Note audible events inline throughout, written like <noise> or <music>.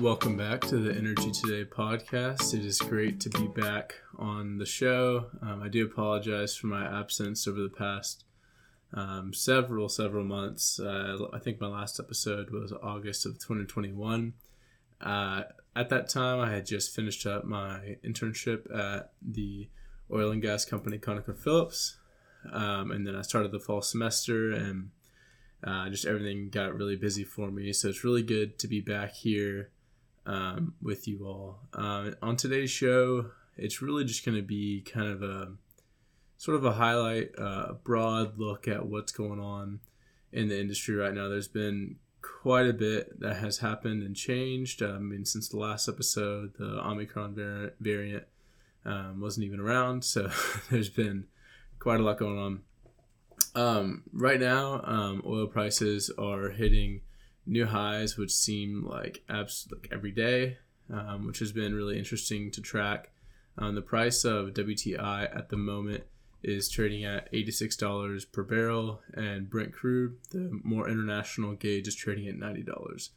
Welcome back to the Energy Today podcast. It is great to be back on the show. Um, I do apologize for my absence over the past um, several, several months. Uh, I think my last episode was August of 2021. Uh, at that time, I had just finished up my internship at the oil and gas company ConocoPhillips. Um, and then I started the fall semester and uh, just everything got really busy for me. So it's really good to be back here um, with you all. Uh, on today's show, it's really just going to be kind of a sort of a highlight, uh, a broad look at what's going on in the industry right now. There's been quite a bit that has happened and changed. I mean, since the last episode, the Omicron variant, variant um, wasn't even around, so <laughs> there's been quite a lot going on. Um, right now, um, oil prices are hitting new highs, which seem like abs- like every day, um, which has been really interesting to track. Um, the price of WTI at the moment is trading at $86 per barrel, and Brent crude, the more international gauge, is trading at $90.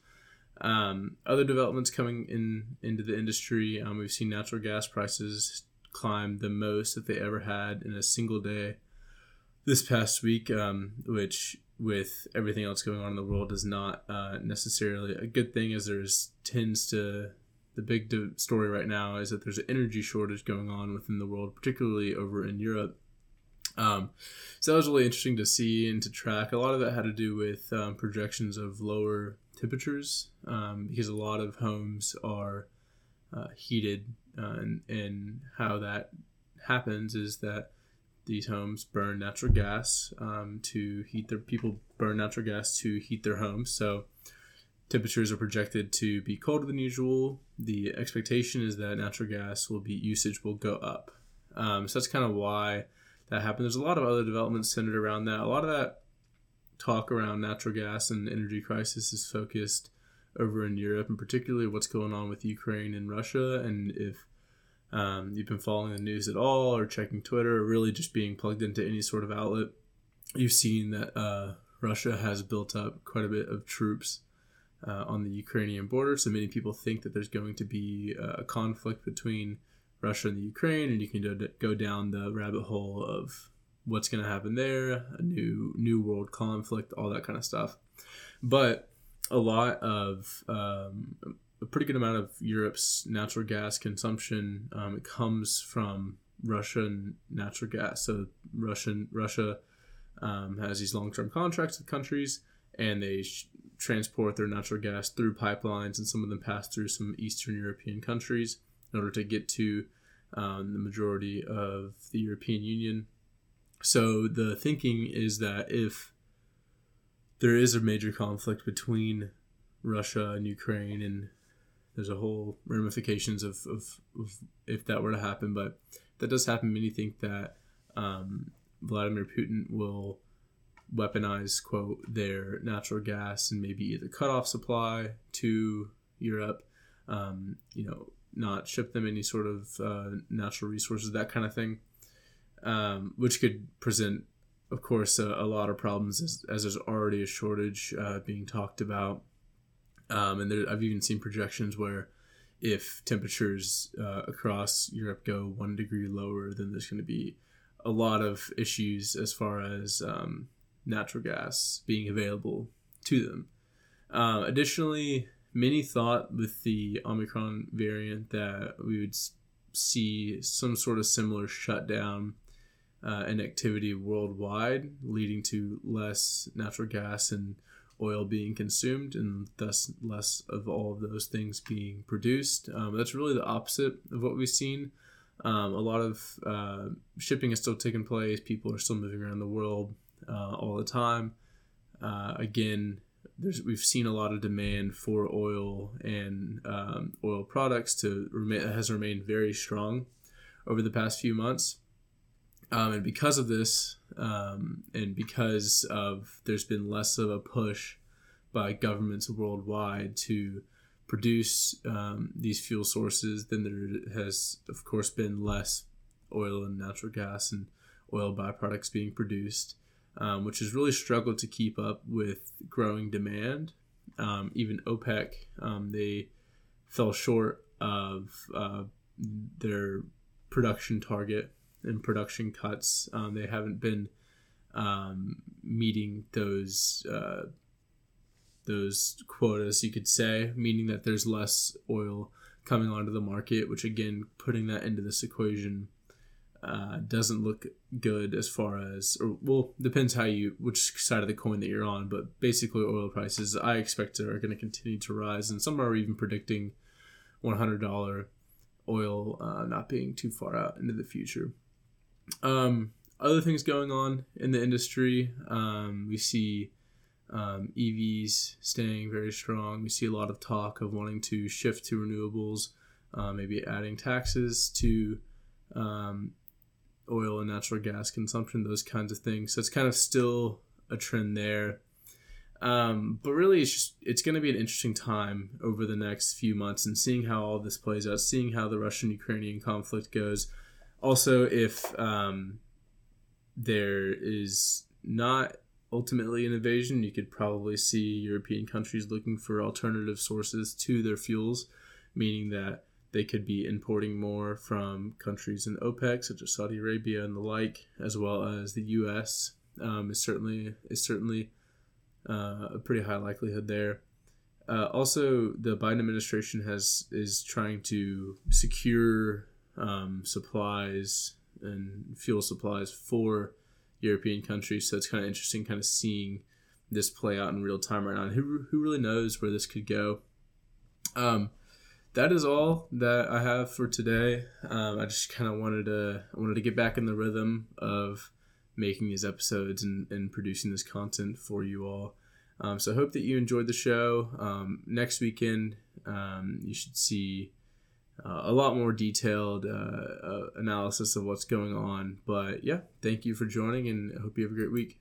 Um, other developments coming in into the industry, um, we've seen natural gas prices climb the most that they ever had in a single day this past week, um, which with everything else going on in the world is not uh, necessarily a good thing, as there's tends to the big story right now is that there's an energy shortage going on within the world, particularly over in Europe. Um, so that was really interesting to see and to track. A lot of that had to do with um, projections of lower temperatures um, because a lot of homes are uh, heated, uh, and, and how that happens is that these homes burn natural gas um, to heat their people burn natural gas to heat their homes. So temperatures are projected to be colder than usual. The expectation is that natural gas will be usage will go up. Um, so that's kind of why that happened. There's a lot of other developments centered around that. A lot of that talk around natural gas and energy crisis is focused over in Europe, and particularly what's going on with Ukraine and Russia, and if um, you've been following the news at all or checking Twitter or really just being plugged into any sort of outlet, you've seen that uh, Russia has built up quite a bit of troops uh, on the Ukrainian border. So many people think that there's going to be a conflict between Russia and the Ukraine, and you can go down the rabbit hole of what's going to happen there, a new new world conflict, all that kind of stuff. But a lot of um, a pretty good amount of Europe's natural gas consumption um, it comes from Russian natural gas. So Russian Russia um, has these long term contracts with countries, and they sh- transport their natural gas through pipelines, and some of them pass through some Eastern European countries in order to get to um, the majority of the European Union. So the thinking is that if there is a major conflict between Russia and Ukraine and there's a whole ramifications of, of, of, if that were to happen. But that does happen. Many think that um, Vladimir Putin will weaponize quote their natural gas and maybe either cut off supply to Europe, um, you know, not ship them any sort of uh, natural resources, that kind of thing, um, which could present, of course, a, a lot of problems as, as, there's already a shortage uh, being talked about um, and there, I've even seen projections where if temperatures uh, across Europe go one degree lower, then there's going to be a lot of issues as far as um, natural gas being available to them. Uh, additionally, many thought with the Omicron variant that we would see some sort of similar shutdown uh, and activity worldwide, leading to less natural gas and oil being consumed and thus less of all of those things being produced. Um, that's really the opposite of what we've seen. Um, a lot of uh, shipping is still taking place. People are still moving around the world uh, all the time. Uh, again, we've seen a lot of demand for oil and um, oil products to remain has remained very strong over the past few months. Um, and because of this, um, and because of there's been less of a push by governments worldwide to produce um, these fuel sources, then there has, of course, been less oil and natural gas and oil byproducts being produced, um, which has really struggled to keep up with growing demand. Um, even OPEC, um, they fell short of uh, their production target and production cuts. Um, they haven't been um, meeting those uh, those quotas, you could say, meaning that there's less oil coming onto the market, which again, putting that into this equation uh, doesn't look good as far as, or well, depends how you, which side of the coin that you're on, but basically oil prices I expect are going to continue to rise, and some are even predicting $100 oil uh, not being too far out into the future. Um, other things going on in the industry, um, we see um, EVs staying very strong. We see a lot of talk of wanting to shift to renewables, uh, maybe adding taxes to um, oil and natural gas consumption, those kinds of things. So it's kind of still a trend there. Um, but really, it's just it's going to be an interesting time over the next few months and seeing how all this plays out, seeing how the Russian-Ukrainian conflict goes. Also, if um, there is not ultimately an invasion, you could probably see European countries looking for alternative sources to their fuels, meaning that they could be importing more from countries in OPEC, such as Saudi Arabia and the like, as well as the U.S. Um, is certainly is certainly uh, a pretty high likelihood there. Uh, also, the Biden administration has is trying to secure um, supplies and fuel supplies for European countries. So it's kind of interesting, kind of seeing this play out in real time right now. And who who really knows where this could go? Um, that is all that I have for today. Um, I just kind of wanted to I wanted to get back in the rhythm of making these episodes and, and producing this content for you all. Um, so I hope that you enjoyed the show. Um, next weekend, um, you should see uh, a lot more detailed uh, uh, analysis of what's going on. But yeah, thank you for joining, and I hope you have a great week.